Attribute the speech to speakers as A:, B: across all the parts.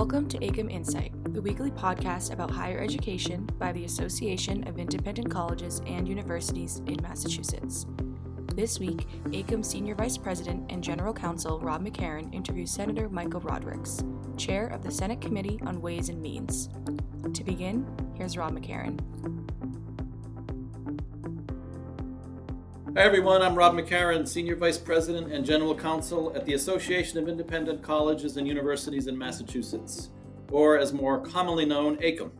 A: Welcome to AICUM Insight, the weekly podcast about higher education by the Association of Independent Colleges and Universities in Massachusetts. This week, AICUM Senior Vice President and General Counsel Rob McCarran interviews Senator Michael Rodrigues, Chair of the Senate Committee on Ways and Means. To begin, here's Rob McCarran.
B: Hi, everyone. I'm Rob McCarran, Senior Vice President and General Counsel at the Association of Independent Colleges and Universities in Massachusetts, or as more commonly known, AICUM.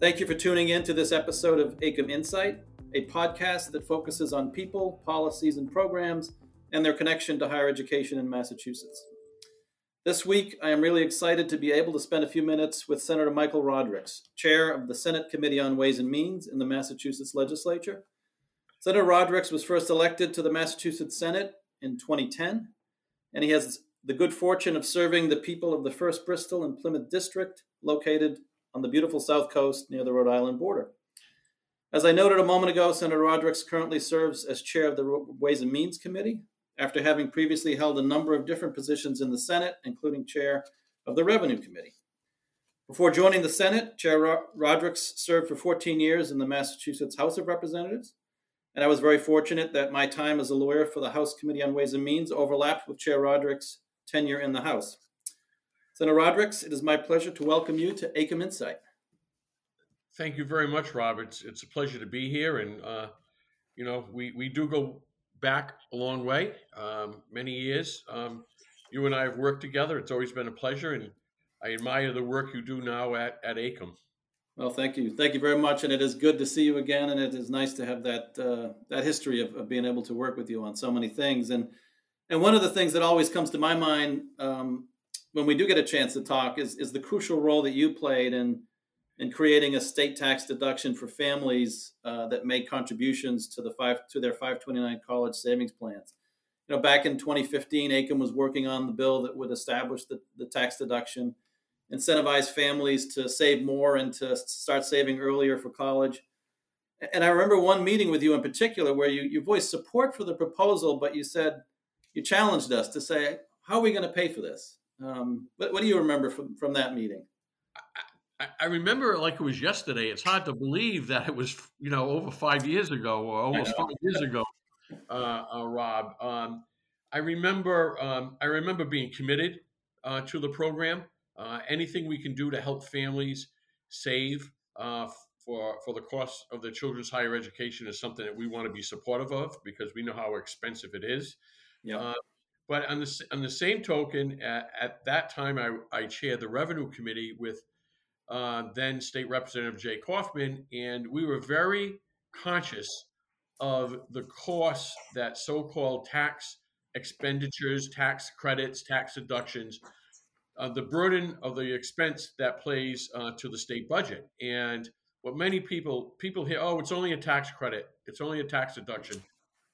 B: Thank you for tuning in to this episode of AICUM Insight, a podcast that focuses on people, policies, and programs and their connection to higher education in Massachusetts. This week, I am really excited to be able to spend a few minutes with Senator Michael Rodrigues, Chair of the Senate Committee on Ways and Means in the Massachusetts Legislature Senator Rodrigues was first elected to the Massachusetts Senate in 2010, and he has the good fortune of serving the people of the First Bristol and Plymouth District, located on the beautiful South Coast near the Rhode Island border. As I noted a moment ago, Senator Rodrigues currently serves as chair of the Ways and Means Committee, after having previously held a number of different positions in the Senate, including chair of the Revenue Committee. Before joining the Senate, Chair Rodrigues served for 14 years in the Massachusetts House of Representatives and I was very fortunate that my time as a lawyer for the House Committee on Ways and Means overlapped with Chair Rodrigues's tenure in the House. Senator Rodrigues, it is my pleasure to welcome you to AICUM Insight.
C: Thank you very much, Robert. It's, it's a pleasure to be here. And, uh, you know, we, we do go back a long way, um, many years. Um, you and I have worked together. It's always been a pleasure. And I admire the work you do now at, at AICUM.
B: Well, thank you, thank you very much, and it is good to see you again, and it is nice to have that uh, that history of, of, being able to work with you on so many things. And and one of the things that always comes to my mind um, when we do get a chance to talk is is the crucial role that you played in in creating a state tax deduction for families uh, that make contributions to the five to their 529 college savings plans. You know, back in 2015, AICUM was working on the bill that would establish the, the tax deduction incentivize families to save more and to start saving earlier for college. And I remember one meeting with you in particular where you, you voiced support for the proposal, but you said, you challenged us to say, how are we going to pay for this? Um, what, what, do you remember from, from that meeting?
C: I, I, remember it like it was yesterday. It's hard to believe that it was, you know, over five years ago or almost five years ago, uh, uh, Rob. Um, I remember, um, I remember being committed uh, to the program. Uh, anything we can do to help families save uh, for for the cost of their children's higher education is something that we want to be supportive of because we know how expensive it is. Yeah. Uh, but on the on the same token, at, at that time, I, I chaired the revenue committee with uh, then State Representative Jay Kaufman, and we were very conscious of the costs that so-called tax expenditures, tax credits, tax deductions uh, the burden of the expense that plays uh, to the state budget. And what many people people hear, oh, it's only a tax credit, it's only a tax deduction.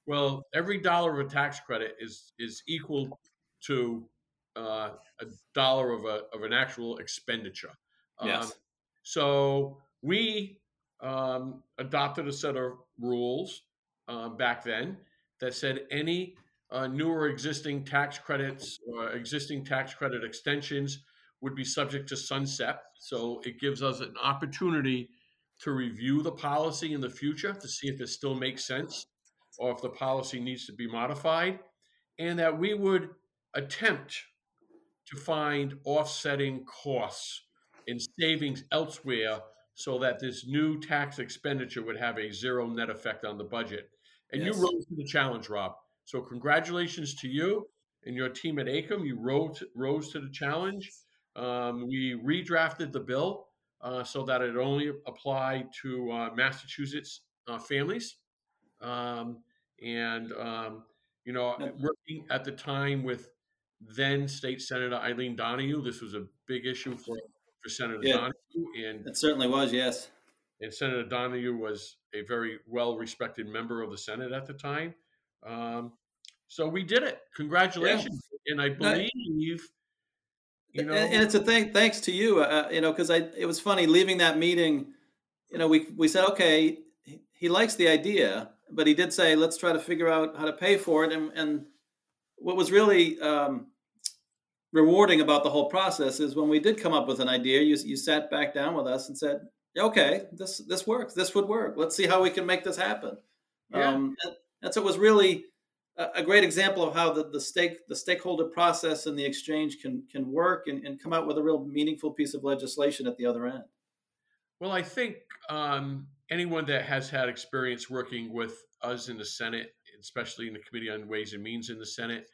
C: Well, every dollar of a tax credit is is equal to uh, a dollar of a of an actual expenditure.
B: Yes. Um,
C: so we um, adopted a set of rules uh, back then that said any uh, newer existing tax credits or existing tax credit extensions would be subject to sunset. So it gives us an opportunity to review the policy in the future to see if it still makes sense or if the policy needs to be modified, and that we would attempt to find offsetting costs and savings elsewhere so that this new tax expenditure would have a zero net effect on the budget. And yes. you rose to the challenge, Rob. So congratulations to you and your team at AICUM. You rose, rose to the challenge. Um, we redrafted the bill uh, so that it only applied to uh, Massachusetts uh, families. Um, and, um, you know, working at the time with then State Senator Eileen Donoghue, this was a big issue for, for Senator yeah, Donoghue.
B: And it certainly was, yes.
C: And Senator Donoghue was a very well respected member of the Senate at the time. Um, so we did it. Congratulations! Yeah. And I believe,
B: you know, and, and it's a thing. Thanks to you, uh, you know, because I it was funny leaving that meeting. You know, we we said okay, he likes the idea, but he did say let's try to figure out how to pay for it. And and what was really um, rewarding about the whole process is when we did come up with an idea, you you sat back down with us and said, "Okay, this this works. This would work. Let's see how we can make this happen."
C: Yeah.
B: Um, and, so it was really a, a great example of how the, the stake the stakeholder process and the exchange can can work and, and come out with a real meaningful piece of legislation at the other end.
C: Well, I think um, anyone that has had experience working with us in the Senate, especially in the Committee on Ways and Means in the Senate,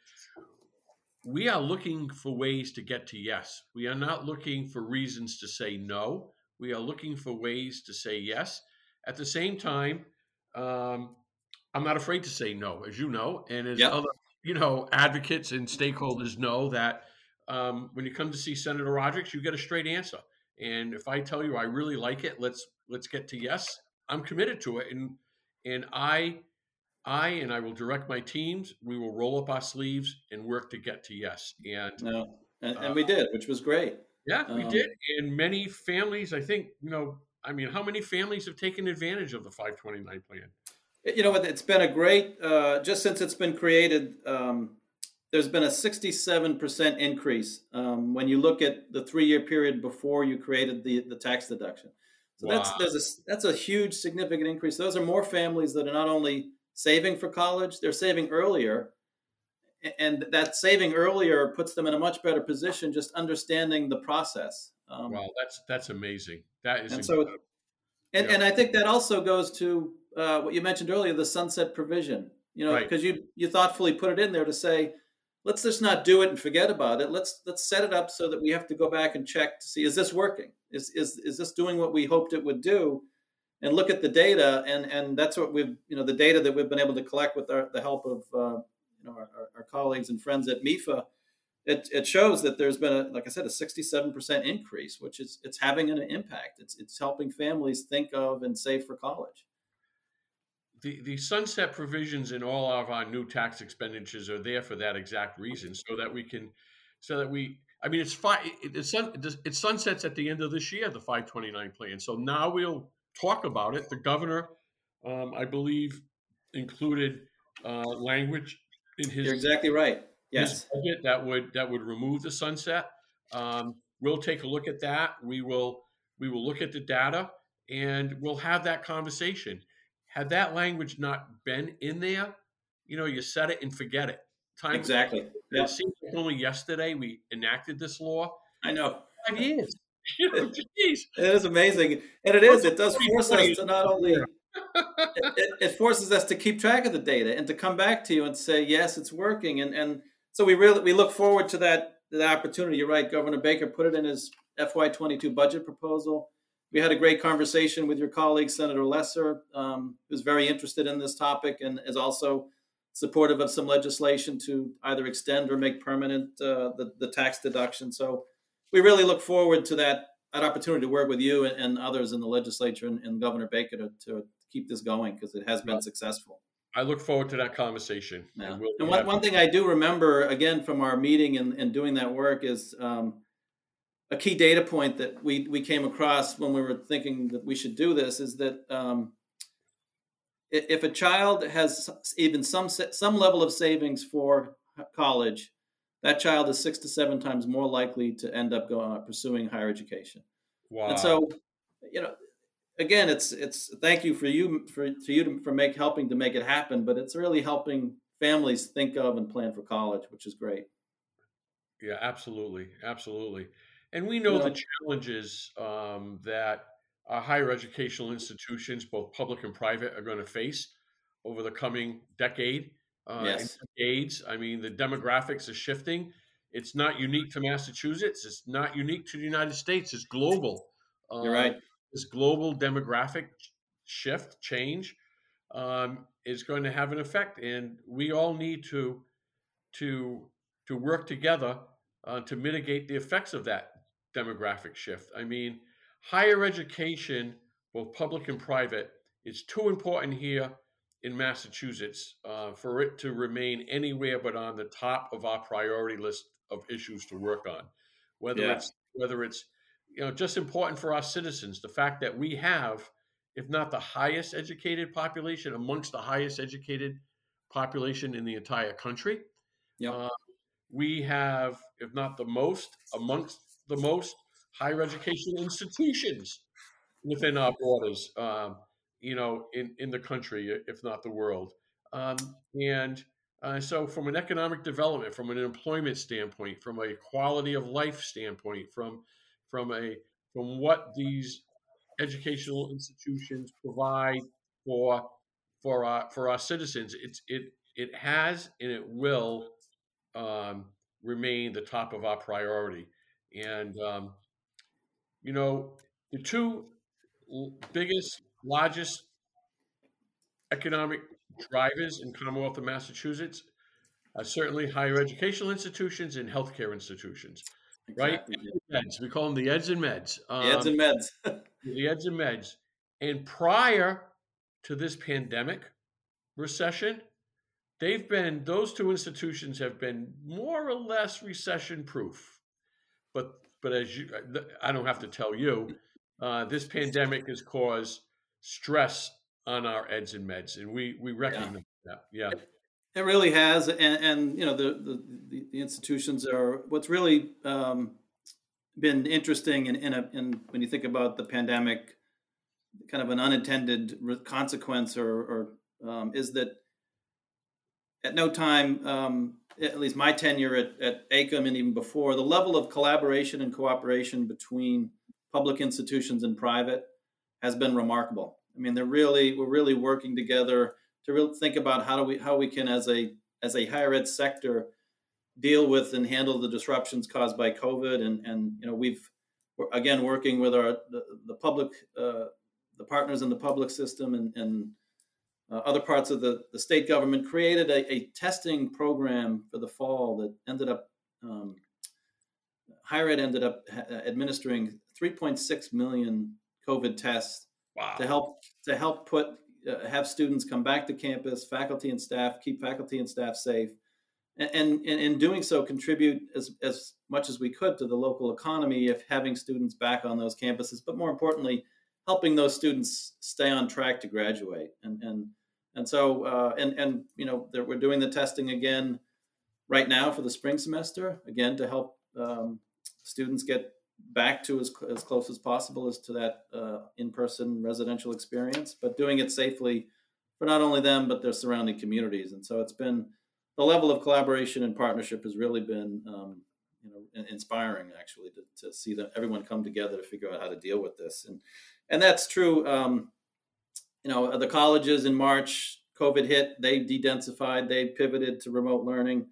C: we are looking for ways to get to yes. We are not looking for reasons to say no. We are looking for ways to say yes. At the same time, um, I'm not afraid to say no, as you know, and as
B: Yep.
C: other you know advocates and stakeholders know that um, when you come to see Senator Rodrigues, you get a straight answer. And if I tell you I really like it, let's let's get to yes. I'm committed to it, and and I I and I will direct my teams. We will roll up our sleeves and work to get to yes. And
B: No, and, and we did, which was great.
C: yeah, we
B: Um,
C: did. And many families, I think, you know, I mean, how many families have taken advantage of the 529 plan?
B: You know? It's been a great, uh, just since it's been created, um, there's been a 67% increase um, when you look at the three year period before you created the, the tax deduction. So that's,
C: Wow.
B: there's a, that's a huge, significant increase. Those are more families that are not only saving for college, they're saving earlier. And that saving earlier puts them in a much better position just understanding the process. Um,
C: Wow, that's that's amazing. That is
B: and so,
C: incredible.
B: And,
C: Yeah.
B: and I think that also goes to uh, what you mentioned earlier, the sunset provision. You know,
C: Right.
B: because you you thoughtfully put it in there to say, let's just not do it and forget about it. Let's let's set it up so that we have to go back and check to see is this working? Is is is this doing what we hoped it would do? And look at the data, and and that's what we've you know the data that we've been able to collect with our, the help of uh, you know our, our- our colleagues and friends at MEFA. It, it shows that there's been a like I said a 67% increase, which is it's having an impact. It's it's helping families think of and save for college.
C: the, the sunset provisions in all of our new tax expenditures are there for that exact reason, so that we can, so that we, I mean, it's fine. It, it's sun, it sunsets at the end of this year, the 529 plan. So now we'll talk about it. The governor, um, I believe, included uh, language in his
B: You're exactly right. Yes.
C: budget that would that would remove the sunset. Um, we'll take a look at that. We will we will look at the data and we'll have that conversation. Had that language not been in there, you know, you set it and forget it. Time
B: Exactly. Yeah.
C: It seems like only yesterday we enacted this law.
B: I know.
C: Five years. You know, geez.
B: It is amazing, and it is. It does force us to not only it, it, it forces us to keep track of the data and to come back to you and say yes, it's working. And and so we really we look forward to that that opportunity. You're right. Governor Baker put it in his FY22 budget proposal. We had a great conversation with your colleague Senator Lesser, um, who's very interested in this topic and is also supportive of some legislation to either extend or make permanent uh, the the tax deduction. So we really look forward to that that opportunity to work with you and, and others in the legislature and, and Governor Baker to, to keep this going because it has been successful.
C: I look forward to that conversation.
B: Yeah.
C: And we'll
B: And one, one thing I do remember again from our meeting and, and doing that work is um, a key data point that we, we came across when we were thinking that we should do this is that um, if a child has even some some level of savings for college, that child is six to seven times more likely to end up going, pursuing higher education.
C: wow.
B: And so, you know, again, it's it's thank you for you for to you to, for make helping to make it happen, but it's really helping families think of and plan for college, which is great.
C: Yeah, absolutely, absolutely. And we know
B: Yeah.
C: the challenges um, that our higher educational institutions, both public and private, are going to face over the coming decade. Uh,
B: Yes.
C: decades. I mean, the demographics are shifting. It's not unique to Massachusetts. It's not unique to the United States. It's global.
B: You're
C: Um,
B: right.
C: This global demographic shift, change, um, is going to have an effect, and we all need to to to work together uh, to mitigate the effects of that demographic shift. I mean, higher education, both public and private, is too important here in Massachusetts uh, for it to remain anywhere but on the top of our priority list of issues to work on. Whether
B: Yeah.
C: it's whether it's you know just important for our citizens, the fact that we have, if not the highest educated population, amongst the highest educated population in the entire country.
B: Yep.
C: Uh, we have, if not the most, amongst the most higher education institutions within our borders, um, you know, in, in the country, if not the world. Um, and uh, so, from an economic development, from an employment standpoint, from a quality of life standpoint, from from a from what these educational institutions provide for for our for our citizens, it's it it has and it will um, remain the top of our priority. And um, you know, the two biggest, largest economic drivers in Commonwealth of Massachusetts are certainly higher educational institutions and healthcare institutions, exactly. right? Meds. We call them the eds and meds.
B: Um, the eds and meds.
C: the eds and meds. And prior to this pandemic recession, they've been those two institutions have been more or less recession proof. But but as you, I don't have to tell you, uh, this pandemic has caused stress on our eds and meds, and we we recognize yeah. that. Yeah.
B: It really has, and, and you know the, the, the institutions are what's really um, been interesting, in, in, in when you think about the pandemic, kind of an unintended consequence, or, or um, is that at no time, um, at least my tenure at, at AICUM and even before, the level of collaboration and cooperation between public institutions and private has been remarkable. I mean, they're really we're really working together to really think about how do we how we can as a as a higher ed sector deal with and handle the disruptions caused by COVID and and you know we've again working with our the, the public uh, the partners in the public system and, and uh, other parts of the, the state government created a, a testing program for the fall that ended up um, higher ed ended up ha- administering 3.6 million COVID tests wow. to help to help put uh, have students come back to campus, faculty and staff, keep faculty and staff safe, and, and, and in doing so, contribute as, as much as we could to the local economy of having students back on those campuses, but more importantly, helping those students stay on track to graduate. And, and, and so, uh, and, and, you know, we're doing the testing again right now for the spring semester, again, to help um, students get back to as, as close as possible as to that uh, in-person residential experience, but doing it safely for not only them but their surrounding communities. And so it's been the level of collaboration and partnership has really been um, you know inspiring actually to, to see that everyone come together to figure out how to deal with this. And and that's true um, you know the colleges in march covid hit they de-densified they pivoted to remote learning.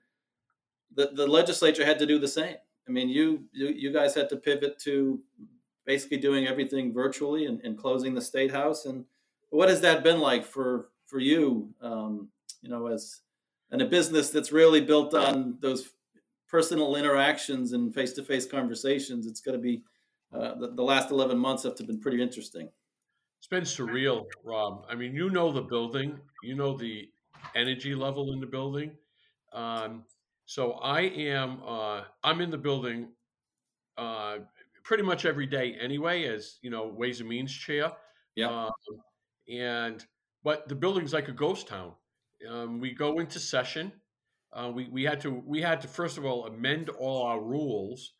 B: The, the legislature had to do the same I mean, you, you, you guys had to pivot to basically doing everything virtually and, and closing the state house. And what has that been like for for you? Um, you know, as and a business that's really built on those personal interactions and face to face conversations. It's going to be uh, the, the last eleven months have to been pretty interesting.
C: It's been surreal, Rob. I mean, you know the building, you know the energy level in the building. Um, so I am uh, I'm in the building uh, pretty much every day anyway, as you know, Ways and Means chair.
B: Yeah. Um,
C: and but the building's like a ghost town. Um, we go into session. Uh, we we had to we had to first of all amend all our rules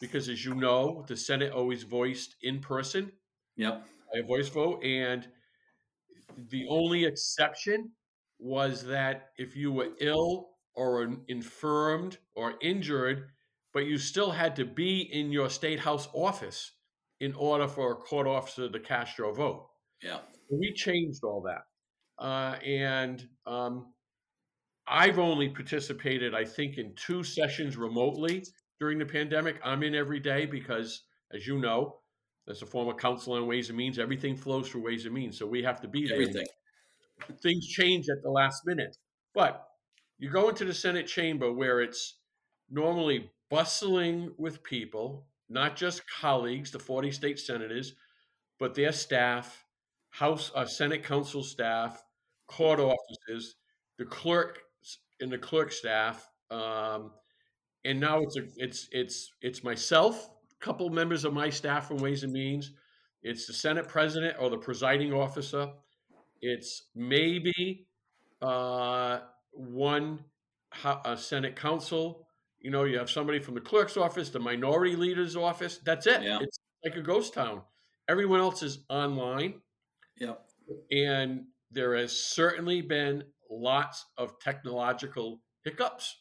C: because, as you know, the Senate always voiced in person.
B: Yep.
C: A voice vote, and the only exception was that if you were ill or infirmed or injured, but you still had to be in your state house office in order for a court officer to cast your vote.
B: Yeah.
C: We changed all that. Uh, and um, I've only participated, I think, in two sessions remotely during the pandemic. I'm in every day because, as you know, as a former council on Ways and Means, everything flows through Ways and Means. So we have to be there.
B: Everything.
C: Things change at the last minute. But you go into the Senate chamber where it's normally bustling with people, not just colleagues, the 40 state senators, but their staff, House, uh, Senate council staff, court offices, the clerk and the clerk staff, um, and now it's a, it's it's it's myself, a couple members of my staff from Ways and Means, it's the Senate president or the presiding officer, it's maybe uh, one a Senate counsel You know, you have somebody from the clerk's office, the minority leader's office. That's it.
B: Yeah.
C: It's like a ghost town. Everyone else is online.
B: Yep.
C: And there has certainly been lots of technological hiccups.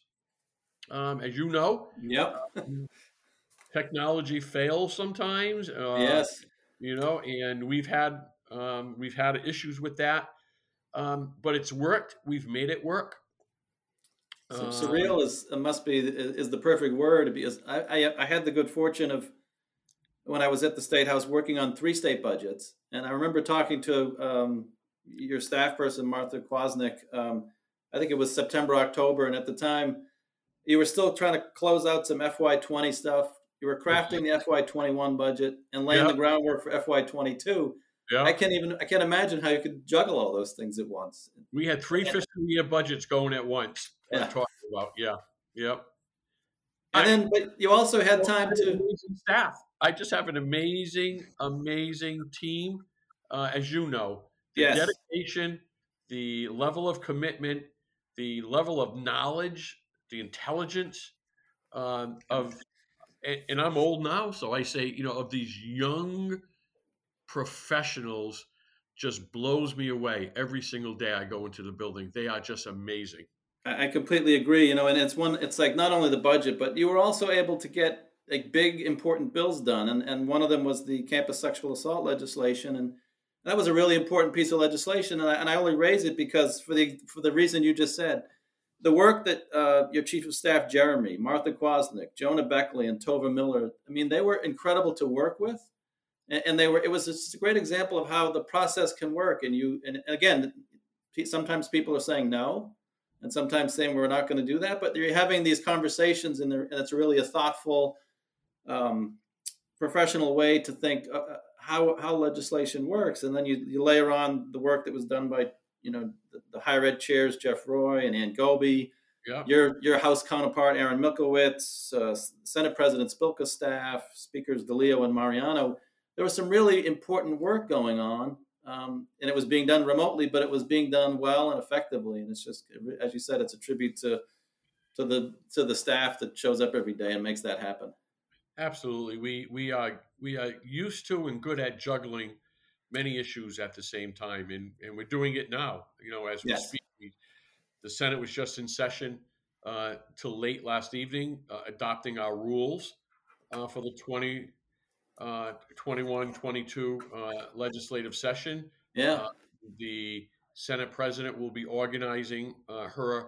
C: Um, as you know,
B: Yep.
C: technology fails sometimes. Uh,
B: yes.
C: You know, and we've had um, we've had issues with that, um, but it's worked. We've made it work.
B: So,
C: Um,
B: surreal is must be is the perfect word because I, I I had the good fortune of when I was at the state house working on three state budgets, and I remember talking to um, your staff person Martha Kwasnick. Um, I think it was September October, and at the time you were still trying to close out some FY20 stuff. You were crafting the FY21 budget and laying
C: Yeah.
B: the groundwork for FY22.
C: Yeah,
B: I can't even I can't imagine how you could juggle all those things at once.
C: we had three
B: Yeah.
C: fiscal year budgets going at once.
B: Yeah.
C: talking about yeah, yep.
B: And then, but you also had time to
C: amazing staff. I just have an amazing, amazing team. Uh, as you know, the
B: Yes.
C: dedication, the level of commitment, the level of knowledge, the intelligence um, of, and, and I'm old now, so I say, you know, of these young professionals just blows me away every single day I go into the building. They are just amazing.
B: I completely agree. You know, and it's one. It's like not only the budget, but you were also able to get like big important bills done, and and one of them was the campus sexual assault legislation, and that was a really important piece of legislation. And I, and I only raise it because for the for the reason you just said, the work that uh, your chief of staff Jeremy, Martha Kwasnick, Jonah Beckley, and Tova Miller. I mean, they were incredible to work with, and, and they were. It was just a great example of how the process can work. And you, and again, sometimes people are saying no and sometimes saying we're not going to do that but you're having these conversations and, and it's really a thoughtful um, professional way to think uh, uh, how, how legislation works and then you, you layer on the work that was done by you know the, the higher ed chairs jeff roy and Anne Gobi
C: Yeah.
B: your your house counterpart Aaron Michlewitz uh, senate president spilka's staff speakers DeLeo and mariano there was some really important work going on um, and it was being done remotely, but it was being done well and effectively. And it's just, as you said, it's a tribute to to the to the staff that shows up every day and makes that happen.
C: Absolutely. We we are we are used to and good at juggling many issues at the same time, and and we're doing it now. You know, as we
B: Yes.
C: speak, we, the Senate was just in session uh, till late last evening, uh, adopting our rules uh, for the 20, uh, 21, 22 uh, legislative session.
B: Yeah,
C: Uh, the Senate president will be organizing uh, her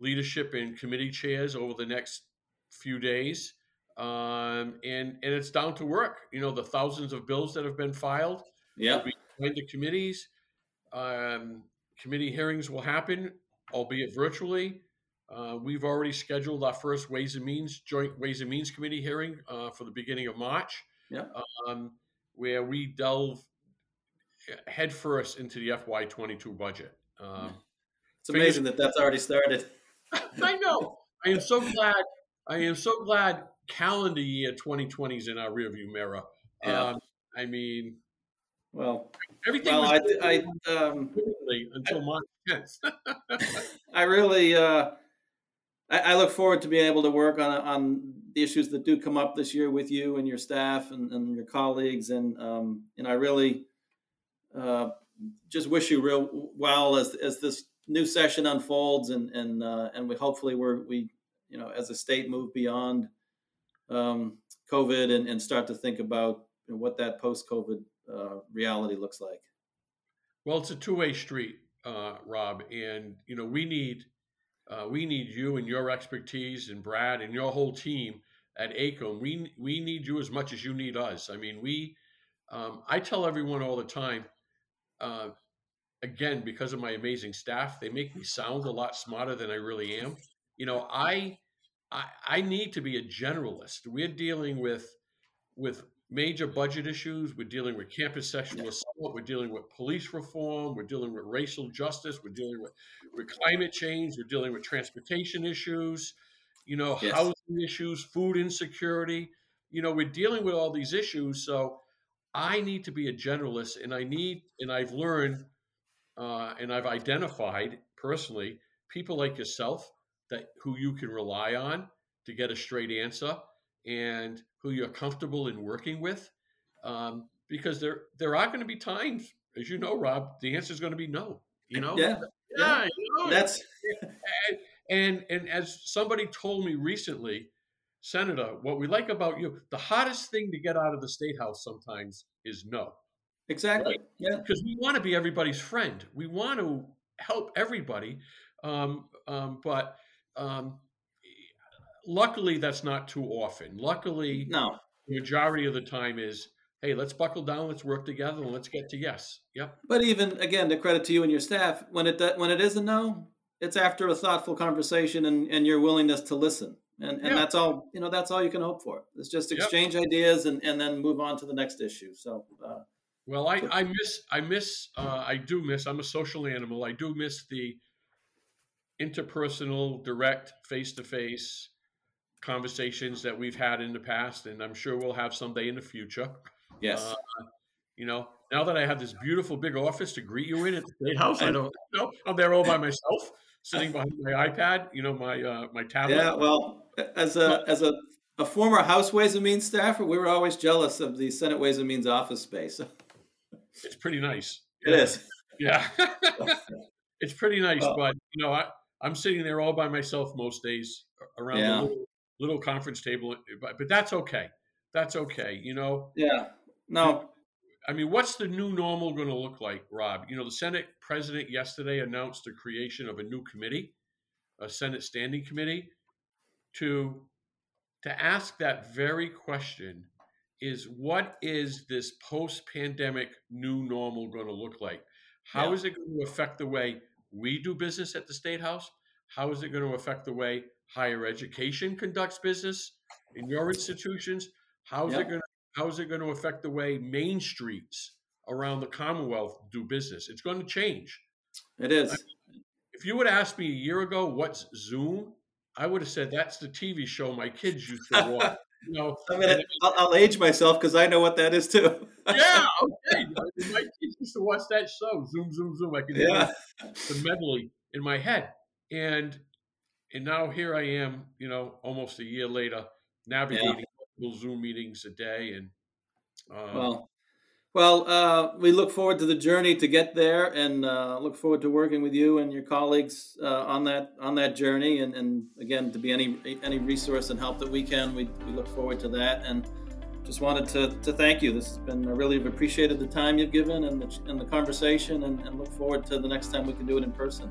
C: leadership and committee chairs over the next few days. Um, and, and it's down to work. You know, the thousands of bills that have been filed
B: yeah,
C: will be going committees. Um, committee hearings will happen, albeit virtually. Uh, we've already scheduled our first Ways and Means Joint Ways and Means Committee hearing uh, for the beginning of March,
B: Yeah.
C: um, where we delve headfirst into the FY22 budget. Um,
B: it's amazing that that's already started.
C: I know. I am so glad. I am so glad calendar year 2020 is in our rearview mirror.
B: Yeah.
C: Um, I mean,
B: Well,
C: everything
B: well,
C: was
B: I, I, um,
C: until March 10th.
B: I really, uh, I, I look forward to being able to work on on the issues that do come up this year with you and your staff and, and your colleagues, and um, and I really uh, just wish you real well as as this new session unfolds, and and uh, and we hopefully we're we you know as a state move beyond um, COVID and, and start to think about you know, what that post COVID uh, reality looks like.
C: well, it's a two-way street, uh, Rob, and you know we need uh, we need you and your expertise, and Brad and your whole team at AICUM. We we need you as much as you need us. I mean, we. Um, I tell everyone all the time. Uh, again, because of my amazing staff, they make me sound a lot smarter than I really am. You know, I I, I need to be a generalist. We're dealing with with major budget issues. We're dealing with campus sexual assault. We're dealing with police reform. We're dealing with racial justice. We're dealing with, with climate change. We're dealing with transportation issues, you know,
B: Yes.
C: housing issues, food insecurity. You know, we're dealing with all these issues. So I need to be a generalist, and I need, and I've learned, uh, and I've identified personally people like yourself that who you can rely on to get a straight answer and who you're comfortable in working with. Um, because there there are going to be times, as you know, Rob, the answer is going to be no. You know,
B: yeah,
C: yeah, you know,
B: that's
C: and, and and as somebody told me recently, Senator, what we like about you, the hottest thing to get out of the state house sometimes is no.
B: exactly
C: Right.
B: yeah.
C: Because we want to be everybody's friend. We want to help everybody. Um, um, but um, luckily, that's not too often. Luckily,
B: No,
C: the majority of the time is, hey, let's buckle down, let's work together, and let's get to yes. Yep.
B: But even again, the credit to you and your staff, when it when it is a no, it's after a thoughtful conversation and, and your willingness to listen, and and
C: Yeah.
B: that's all you know. That's all you can hope for. It's just
C: Yep.
B: exchange ideas and and then move on to the next issue. So uh,
C: Well, I, I miss, I miss, uh, I do miss, I'm a social animal. I do miss the interpersonal, direct, face to face conversations that we've had in the past, and I'm sure we'll have someday in the future.
B: yes,
C: Uh, you know, now that I have this beautiful big office to greet you in at the State House, I don't you know I'm there all by myself, sitting behind my iPad, you know, my uh, my tablet.
B: yeah. Well, as a as a a former House Ways and Means staffer, we were always jealous of the Senate Ways and Means office space.
C: It's pretty nice.
B: It is.
C: Yeah. it's pretty nice,
B: Well-
C: but you know, I, I'm sitting there all by myself most days around
B: Yeah.
C: the little, little conference table, but, but that's okay. That's okay. You know,
B: Yeah. No.
C: I mean, what's the new normal going to look like, Rob? You know, the Senate president yesterday announced the creation of a new committee, a Senate Standing Committee, to to ask that very question: is what is this post-pandemic new normal going to look like? How
B: Yeah.
C: is it going to affect the way we do business at the State House? How is it going to affect the way higher education conducts business in your institutions? How is
B: Yeah.
C: it going to how is it going to affect the way main streets around the Commonwealth do business? It's going to change.
B: It is.
C: If you would have asked me a year ago what's Zoom, I would have said that's the TV show my kids used to watch. You know,
B: I mean, I'll, I'll age myself because I know what that is too.
C: yeah, okay. My kids used to watch that show, Zoom, Zoom, Zoom. I hear
B: yeah.
C: the medley in my head, and and now here I am, you know, almost a year later, navigating multiple Zoom meetings a day, and um,
B: Well, well, uh, we look forward to the journey to get there, and uh, look forward to working with you and your colleagues uh, on that on that journey. And, and again, to be any any resource and help that we can, we, we look forward to that. And just wanted to, to thank you. This has been I really have appreciated the time you've given and the, and the conversation, and, and look forward to the next time we can do it in person.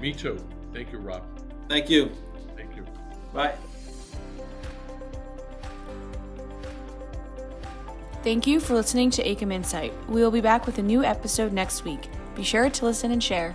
C: me too. Thank you, Rob.
B: Thank you.
C: Thank you.
B: Bye.
A: Thank you for listening to AICUM Insight. We will be back with a new episode next week. Be sure to listen and share.